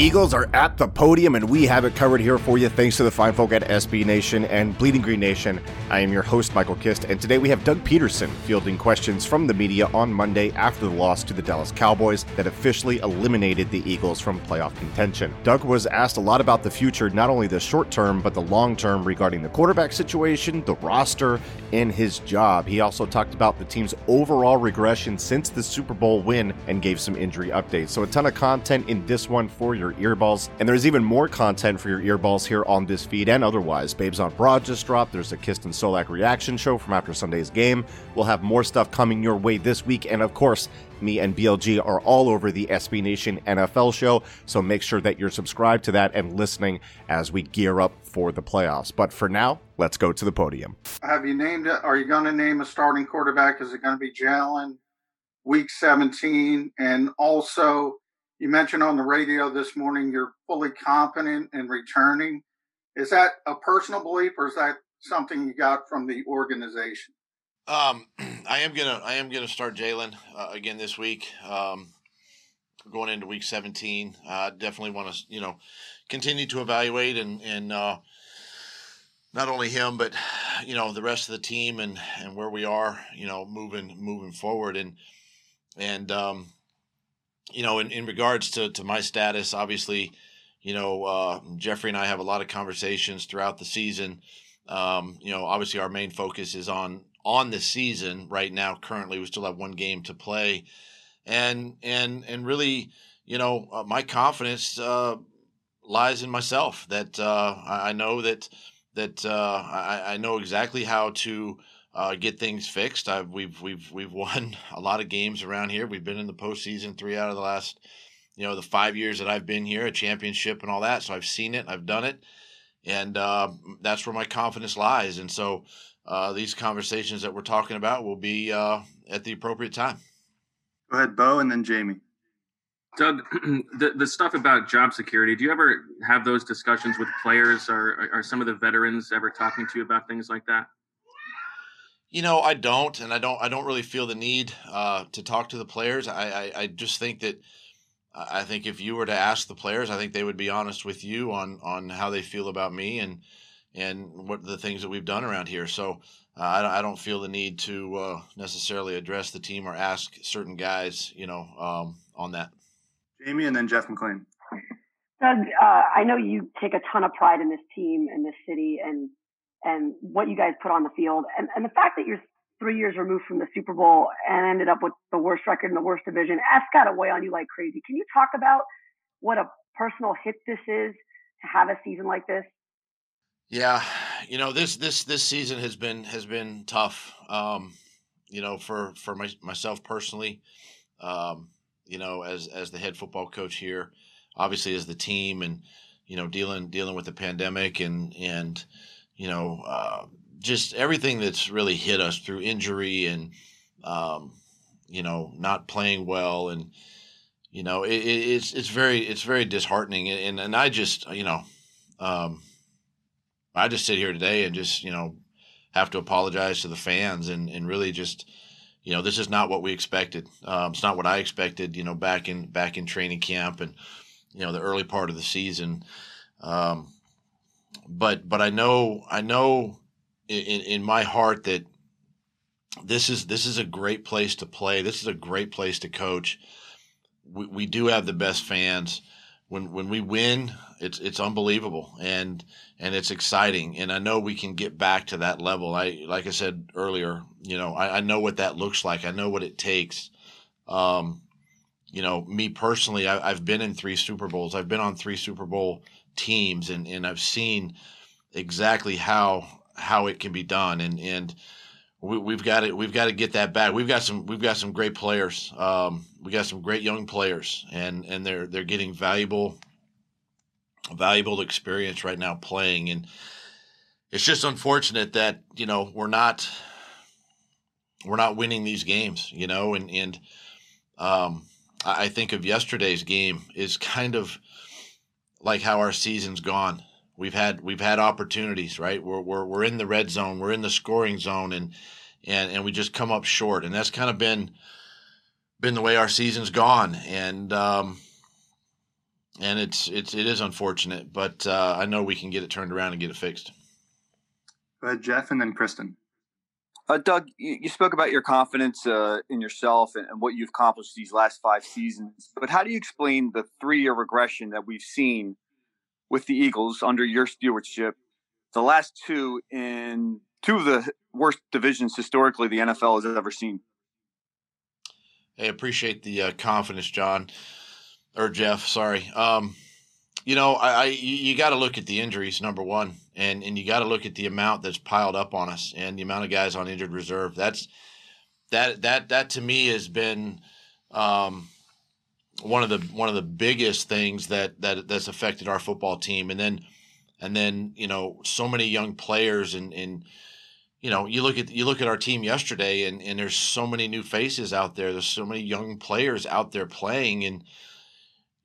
Eagles are at the podium, and we have it covered here for you thanks to the fine folk at SB Nation and Bleeding Green Nation. I am your host, Michael Kist, and today we have Doug Pederson fielding questions from the media on Monday after the loss to the Dallas Cowboys that officially eliminated the Eagles from playoff contention. Doug was asked a lot about the future, not only the short term, but the long term regarding the quarterback situation, the roster, and his job. He also talked about the team's overall regression since the Super Bowl win and gave some injury updates. So, a ton of content in this one for your earballs. And there's even more content for your earballs here on this feed and otherwise. Babes on Broad just dropped. There's a Kist and Solak reaction show from after Sunday's game. We'll have more stuff coming your way this week. And of course, me and BLG are all over the SB Nation NFL show. So make sure that you're subscribed to that and listening as we gear up for the playoffs. But for now, let's go to the podium. Have you named it? Are you going to name a starting quarterback? Is it going to be Jalen? Week 17. And also, you mentioned on the radio this morning you're fully confident in returning. Is that a personal belief or is that something you got from the organization? Um, I am gonna I am gonna start Jalen uh, again this week. Um, going into week 17, I uh, definitely want to you know continue to evaluate and and uh, not only him but you know the rest of the team and and where we are you know moving moving forward and and um, you know, in, in regards to, to my status, obviously, you know, uh, Jeffrey and I have a lot of conversations throughout the season. Um, you know, obviously our main focus is on on the season right now. Currently, we still have one game to play, and and and really, you know, uh, my confidence uh, lies in myself. That uh, I, I know that that uh, I, I know exactly how to uh, get things fixed. I've, we've we've we've won a lot of games around here. We've been in the postseason three out of the last, you know, the five years that I've been here, a championship and all that. So I've seen it, I've done it, and uh, that's where my confidence lies. And so uh, these conversations that we're talking about will be uh, at the appropriate time. Go ahead, Bo, and then Jamie. Doug, the, the stuff about job security, do you ever have those discussions with players? Or are some of the veterans ever talking to you about things like that? You know, I don't, and I don't. I don't really feel the need uh, to talk to the players. I, I, I just think that I think if you were to ask the players, I think they would be honest with you on on how they feel about me and and what the things that we've done around here. So uh, I, I don't feel the need to uh, necessarily address the team or ask certain guys, you know, um, on that. Jamie and then Jeff McLane. Doug, uh, I know you take a ton of pride in this team and this city, and and what you guys put on the field. And, and the fact that you're three years removed from the Super Bowl and ended up with the worst record in the worst division, that's got to weigh on you like crazy. Can you talk about what a personal hit this is to have a season like this? Yeah, you know this this this season has been has been tough. Um, you know, for for my, myself personally, um, you know, as as the head football coach here, obviously as the team, and you know, dealing dealing with the pandemic and and you know, uh, just everything that's really hit us through injury and, um, you know, not playing well and, you know, it, it's it's very it's very disheartening and and I just you know, um, I just sit here today and just you know have to apologize to the fans and and really just you know this is not what we expected. Um, it's not what I expected. You know, back in back in training camp and you know the early part of the season. Um, but but I know I know in, in my heart that this is this is a great place to play. This is a great place to coach. We, we do have the best fans. When when we win, it's it's unbelievable and and it's exciting. And I know we can get back to that level. I like I said earlier, you know, I, I know what that looks like. I know what it takes. Um, you know, me personally, I, have been in three Super Bowls. I've been on three Super Bowl teams, and and I've seen exactly how how it can be done, and and we, have got to we've got to get that back. We've got some we've got some great players. Um, we got some great young players, and and they're they're getting valuable valuable experience right now playing, and it's just unfortunate that you know we're not we're not winning these games, you know, and and um, I think of yesterday's game is kind of like how our season's gone. We've had we've had opportunities, right? We're we're we're in the red zone, we're in the scoring zone, and and and we just come up short, and that's kind of been been the way our season's gone, and um, and it's it's it is unfortunate, but uh, I know we can get it turned around and get it fixed. Jeff, and then Kristen. Uh, Doug, you, you, spoke about your confidence uh, in yourself and, and, what you've accomplished these last five seasons. But how do you explain the three-year regression that we've seen with the Eagles under your stewardship? The last two in two of the worst divisions historically the NFL has ever seen. Hey, appreciate the uh, confidence, John or Jeff. Sorry. Um, you know, I, I you got to look at the injuries number one, and and you got to look at the amount that's piled up on us and the amount of guys on injured reserve. That's that that that to me has been um, one of the one of the biggest things that that that's affected our football team. And then and then you know so many young players and and you know you look at you look at our team yesterday and and there's so many new faces out there. There's so many young players out there playing and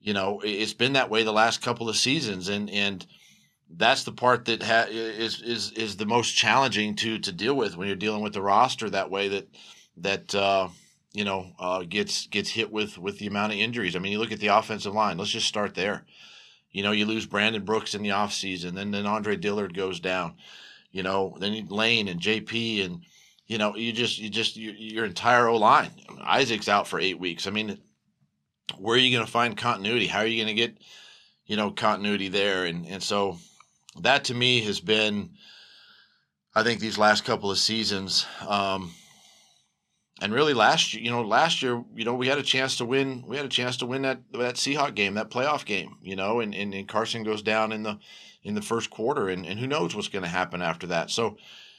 you know, it's been that way the last couple of seasons, and and that's the part that ha- is is is the most challenging to to deal with when you're dealing with the roster that way. That that uh, you know uh, gets gets hit with with the amount of injuries. I mean, you look at the offensive line. Let's just start there. You know, you lose Brandon Brooks in the offseason, then then Andre Dillard goes down. You know, then Lane and JP and you know you just you just your, your entire O line. Isaac's out for eight weeks. I mean, where are you going to find continuity? How are you going to get, you know, continuity there? And and so that to me has been, I think these last couple of seasons, um, and really last year, you know, last year, you know, we had a chance to win. We had a chance to win that that Seahawk game, that playoff game, you know, and and, and Carson goes down in the in the first quarter, and and who knows what's going to happen after that. So.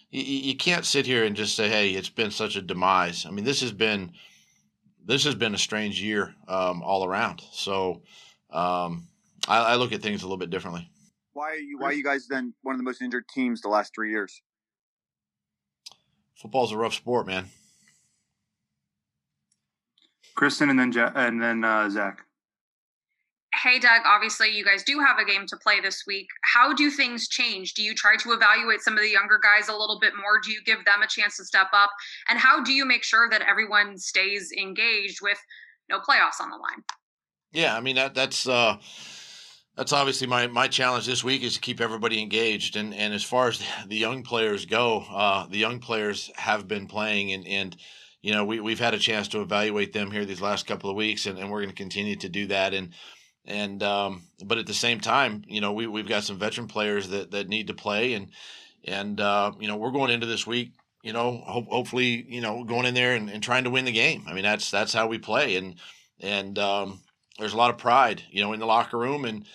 You, you can't sit here and just say, "Hey, it's been such a demise." I mean, this has been this has been a strange year um, all around. So um, I, I, look at things a little bit differently. Why are you? Why are you guys then one of the most injured teams the last three years? Football's a rough sport, man. Kristen, and then and then uh, Zach hey, Doug, obviously you guys do have a game to play this week. How do things change? Do you try to evaluate some of the younger guys a little bit more? Do you give them a chance to step up? And how do you make sure that everyone stays engaged with no playoffs on the line? Yeah, I mean that that's uh that's obviously my my challenge this week is to keep everybody engaged and and as far as the young players go, uh the young players have been playing and and you know, we, we've had a chance to evaluate them here these last couple of weeks, and, and we're going to continue to do that. And and um, but at the same time, you know, we we've got some veteran players that that need to play, and and uh, you know, we're going into this week, you know, ho- hopefully, you know, going in there and, and trying to win the game. I mean, that's that's how we play, and and um, there's a lot of pride, you know, in the locker room, and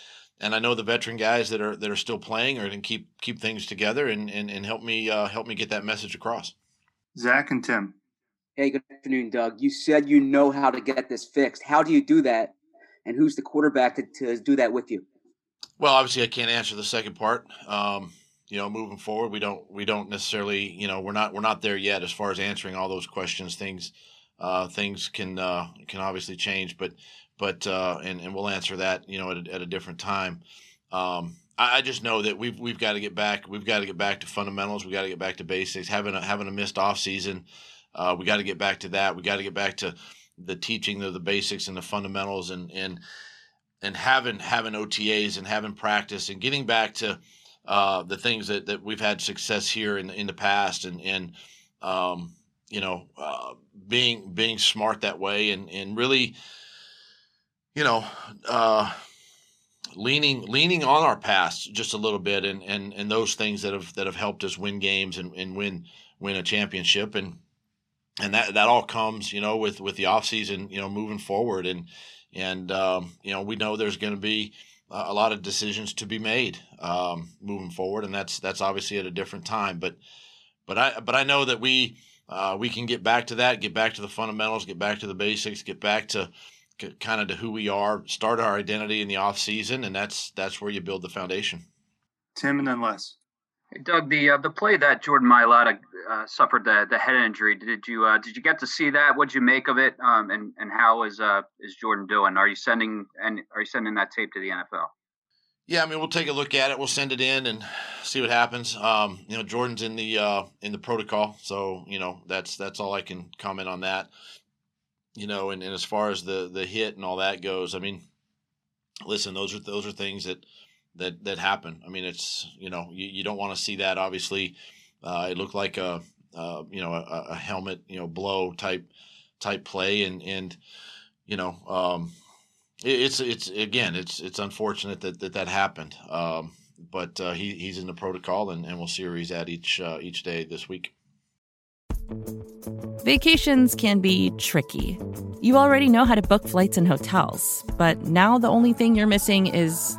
and I know the veteran guys that are that are still playing are going to keep keep things together and and, and help me uh, help me get that message across. Zach and Tim. Hey, good afternoon, Doug. You said you know how to get this fixed. How do you do that? And who's the quarterback to, to do that with you? Well, obviously, I can't answer the second part. Um, you know, moving forward, we don't we don't necessarily you know we're not we're not there yet as far as answering all those questions. Things uh, things can uh, can obviously change, but but uh, and and we'll answer that you know at a, at a different time. Um, I, I, just know that we've we've got to get back. We've got to get back to fundamentals. We got to get back to basics. Having a having a missed off season, uh, we got to get back to that. We got to get back to the teaching of the basics and the fundamentals and and and having having OTAs and having practice and getting back to uh, the things that, that we've had success here in in the past and and um, you know uh, being being smart that way and and really you know uh, leaning leaning on our past just a little bit and and and those things that have that have helped us win games and, and win win a championship and and that that all comes, you know, with with the off season, you know, moving forward, and and um, you know, we know there's going to be a lot of decisions to be made um, moving forward, and that's that's obviously at a different time. But but I but I know that we uh, we can get back to that, get back to the fundamentals, get back to the basics, get back to kind of to who we are, start our identity in the off season, and that's that's where you build the foundation. Tim and then Les. Doug, the uh, the play that Jordan Mailata uh, suffered the the head injury. Did you uh, did you get to see that? What did you make of it? Um, and and how is uh is Jordan doing? Are you sending and are you sending that tape to the NFL? Yeah, I mean we'll take a look at it. We'll send it in and see what happens. Um, you know, Jordan's in the uh, in the protocol, so you know that's that's all I can comment on that. You know, and, and as far as the the hit and all that goes, I mean, listen, those are those are things that that that happen. I mean, it's you know you, you don't want to see that. Obviously, uh, it looked like a, a you know a, a, helmet you know blow type type play, and and you know um, it, it's it's again it's it's unfortunate that that, that happened. Um, but uh, he he's in the protocol, and, and we'll see where he's at each uh, each day this week. Vacations can be tricky. You already know how to book flights and hotels, but now the only thing you're missing is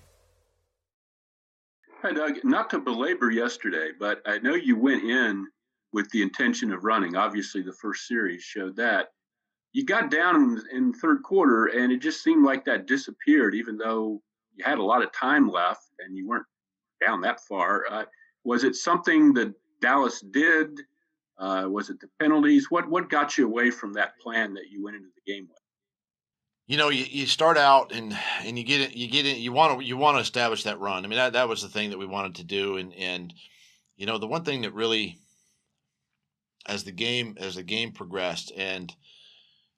Hi, Doug. Not to belabor yesterday, but I know you went in with the intention of running. Obviously, the first series showed that. You got down in, third quarter, and it just seemed like that disappeared, even though you had a lot of time left and you weren't down that far. Uh, was it something that Dallas did? Uh, was it the penalties? What what got you away from that plan that you went into the game with? You know, you, you start out and and you get it, you get it, you want to you want to establish that run. I mean, that that was the thing that we wanted to do, and and you know, the one thing that really, as the game as the game progressed, and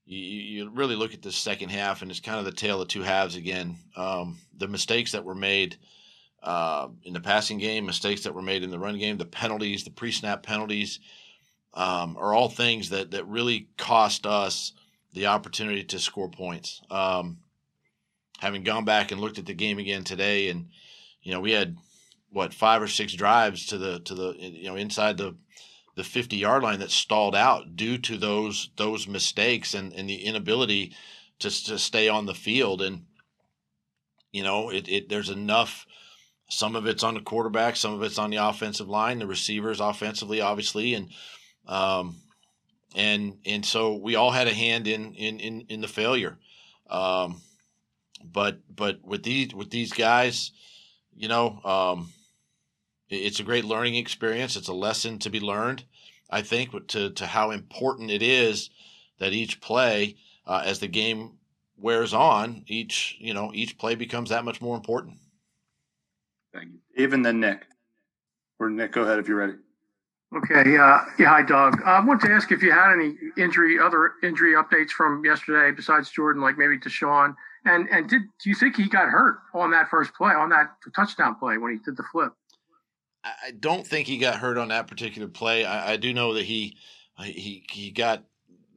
you, you really look at the second half, and it's kind of the tale of two halves again. Um, the mistakes that were made. Uh, in the passing game, mistakes that were made in the run game, the penalties, the pre-snap penalties, um, are all things that that really cost us the opportunity to score points. Um, having gone back and looked at the game again today, and you know we had what five or six drives to the to the you know inside the the 50 yard line that stalled out due to those those mistakes and, and the inability to, to stay on the field and you know it, it there's enough some of it's on the quarterback some of it's on the offensive line the receivers offensively obviously and um, and and so we all had a hand in in in, in the failure. Um, but but with these with these guys, you know, um, it's a great learning experience. It's a lesson to be learned. I think to to how important it is that each play, uh, as the game wears on, each you know each play becomes that much more important. Thank you. Even then, Nick. Or Nick, go ahead if you're ready. Okay. Uh, yeah. Hi, Doug. I want to ask if you had any injury, other injury updates from yesterday besides Jordan, like maybe Sean. And and did do you think he got hurt on that first play, on that touchdown play when he did the flip? I don't think he got hurt on that particular play. I, I do know that he he he got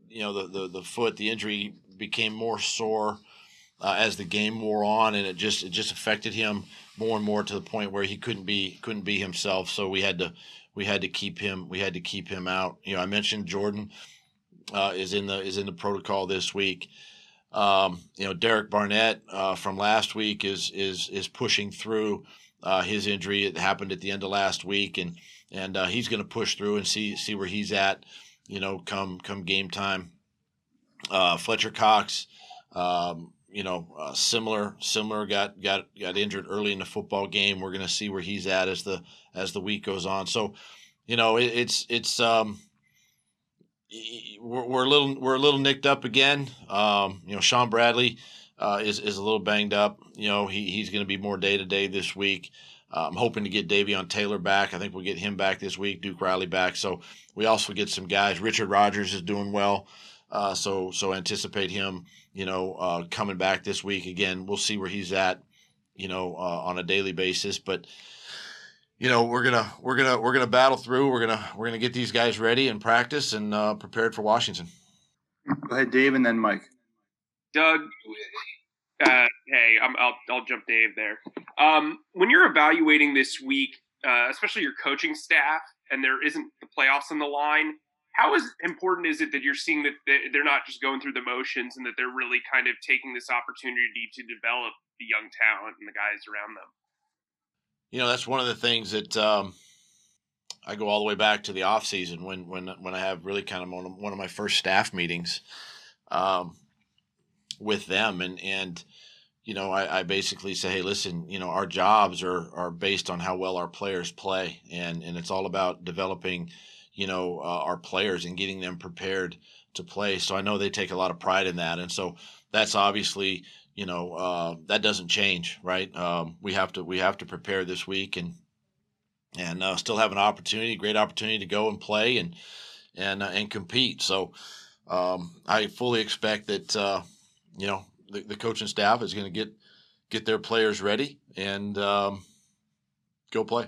you know the the, the foot, the injury became more sore uh, as the game wore on, and it just it just affected him more and more to the point where he couldn't be couldn't be himself. So we had to we had to keep him we had to keep him out. You know, I mentioned Jordan uh, is in the is in the protocol this week. Um, you know, Derek Barnett uh, from last week is is is pushing through uh, his injury. It happened at the end of last week, and and uh, he's going to push through and see see where he's at you know, come come game time. Uh, Fletcher Cox, um, you know, uh, similar similar got got got injured early in the football game. We're going to see where he's at as the as the week goes on. So, you know, it, it's it's um, we're, we're a little we're a little nicked up again. Um, you know, Shaun Bradley uh, is is a little banged up. You know, he he's going to be more day to day this week. Uh, I'm hoping to get Davion Taylor back. I think we'll get him back this week. Duke Riley back. So we also get some guys. Richard Rodgers is doing well. Uh, so so anticipate him, you know, uh, coming back this week again. We'll see where he's at, you know, uh, on a daily basis. But you know, we're gonna we're gonna we're gonna battle through. We're gonna we're gonna get these guys ready and practice and uh, prepared for Washington. Go ahead, Dave, and then Mike. Doug, uh, hey, i will I'll jump Dave there. Um, when you're evaluating this week, uh, especially your coaching staff, and there isn't the playoffs on the line, how is important is it that you're seeing that they're not just going through the motions and that they're really kind of taking this opportunity to develop the young talent and the guys around them? You know, that's one of the things that um, I go all the way back to the off season when when when I have really kind of one of, my first staff meetings um, with them, and and you know, I, I, basically say, hey, listen, you know, our jobs are are based on how well our players play, and and it's all about developing, you know, uh, our players and getting them prepared to play. So I know they take a lot of pride in that, and so that's obviously you know uh, that doesn't change, right? Um, we have to we have to prepare this week and and uh, still have an opportunity, great opportunity to go and play and and uh, and compete. So um, I fully expect that uh, you know the, the coaching staff is going to get get their players ready and um, go play.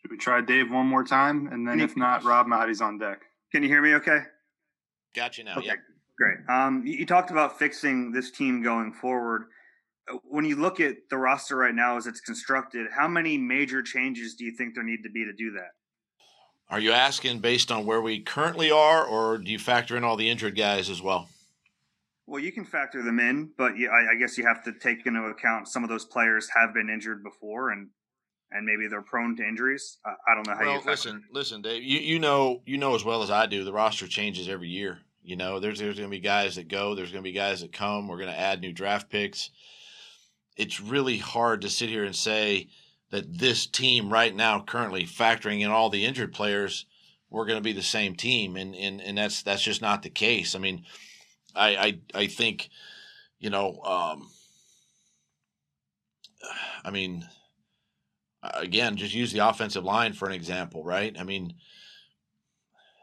Should we try Dave one more time, and then if not, Rob Maaddi's on deck. Can you hear me? Okay. Got you now. Okay. Yeah. Great. Um, you, you talked about fixing this team going forward. Uh, when you look at the roster right now as it's constructed, how many major changes do you think there need to be to do that? Are you asking based on where we currently are, or do you factor in all the injured guys as well? Well, you can factor them in, but you, I, I, guess you have to take into account some of those players have been injured before, and and maybe they're prone to injuries. I, I don't know how well, you. listen, listen, Dave. You you know you know as well as I do. The roster changes every year. You know, there's there's going to be guys that go. There's going to be guys that come. We're going to add new draft picks. It's really hard to sit here and say that this team right now, currently factoring in all the injured players, we're going to be the same team, and and and that's that's just not the case. I mean, I I I think, you know, um, I mean, again, just use the offensive line for an example, right? I mean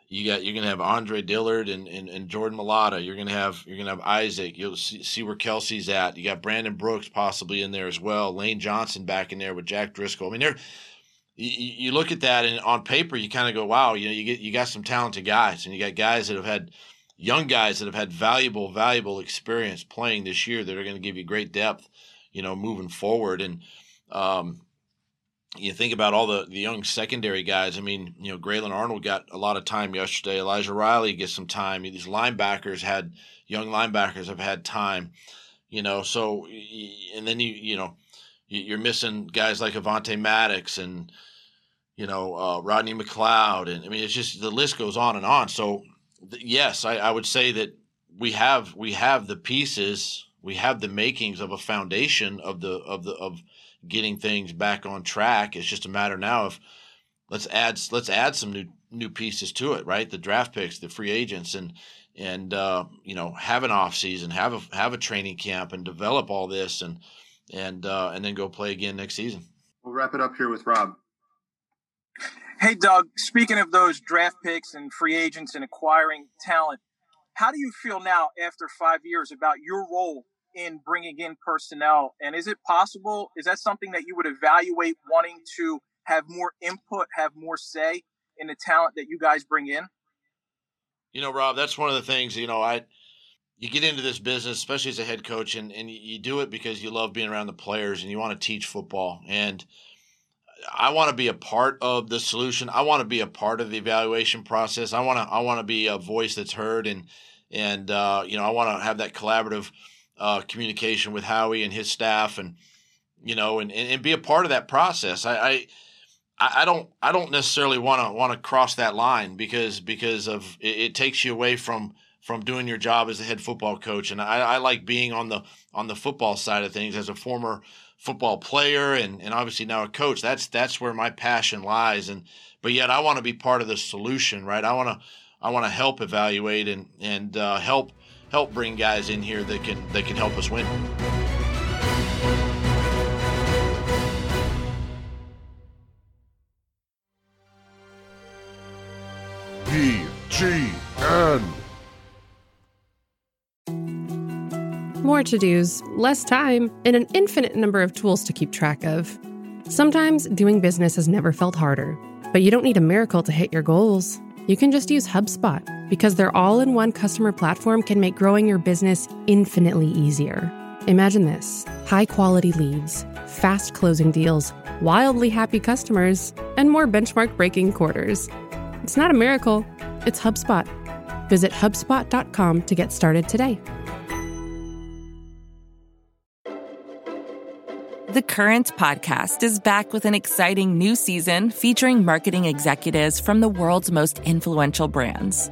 you got you're gonna have Andre Dillard and, and, and Jordan Mailata. You're gonna have you're gonna have Isaac. You'll see, see where Kelce's at. You got Brandon Brooks possibly in there as well. Lane Johnson back in there with Jack Driscoll. I mean, there you, you look at that and on paper you kind of go, wow, you know, you get you got some talented guys and you got guys that have had young guys that have had valuable valuable experience playing this year that are going to give you great depth, you know, moving forward and. Um, you think about all the, the young secondary guys. I mean, you know, Grayland Arnold got a lot of time yesterday. Elijah Riley gets some time. These linebackers had young linebackers have had time. You know, so and then you you know you're missing guys like Avonte Maddox and you know uh, Rodney McLeod, and I mean it's just the list goes on and on. So yes, I, I would say that we have we have the pieces, we have the makings of a foundation of the of the of getting things back on track. It's just a matter now of let's add let's add some new new pieces to it, right? The draft picks, the free agents, and and uh, you know have an off season, have a have a training camp, and develop all this, and and uh, and then go play again next season. We'll wrap it up here with Rob. Hey, Doug. Speaking of those draft picks and free agents and acquiring talent, how do you feel now after five years about your role in bringing in personnel? And is it possible? Is that something that you would evaluate wanting to have more input, have more say in the talent that you guys bring in? You know, Rob, that's one of the things, you know, I you get into this business, especially as a head coach, and, and you do it because you love being around the players and you want to teach football. And I want to be a part of the solution. I want to be a part of the evaluation process. I want to I want to be a voice that's heard and and uh, you know I want to have that collaborative uh, communication with Howie and his staff, and you know, and, and, and be a part of that process. I, I I, don't I don't necessarily want to want to cross that line because because of it, it, takes you away from from doing your job as a head football coach. And I, I like being on the on the football side of things as a former football player and, and obviously now a coach. That's that's where my passion lies. And but yet I want to be part of the solution, right? I want to I want to help evaluate and and uh, help help bring guys in here that can that can help us win. BGN. More to dos, less time, and an infinite number of tools to keep track of. Sometimes doing business has never felt harder, but you don't need a miracle to hit your goals. You can just use HubSpot because their all in one customer platform can make growing your business infinitely easier. Imagine this high quality leads, fast closing deals, wildly happy customers, and more benchmark breaking quarters. It's not a miracle, it's HubSpot. Visit HubSpot.com to get started today. The Current podcast is back with an exciting new season featuring marketing executives from the world's most influential brands.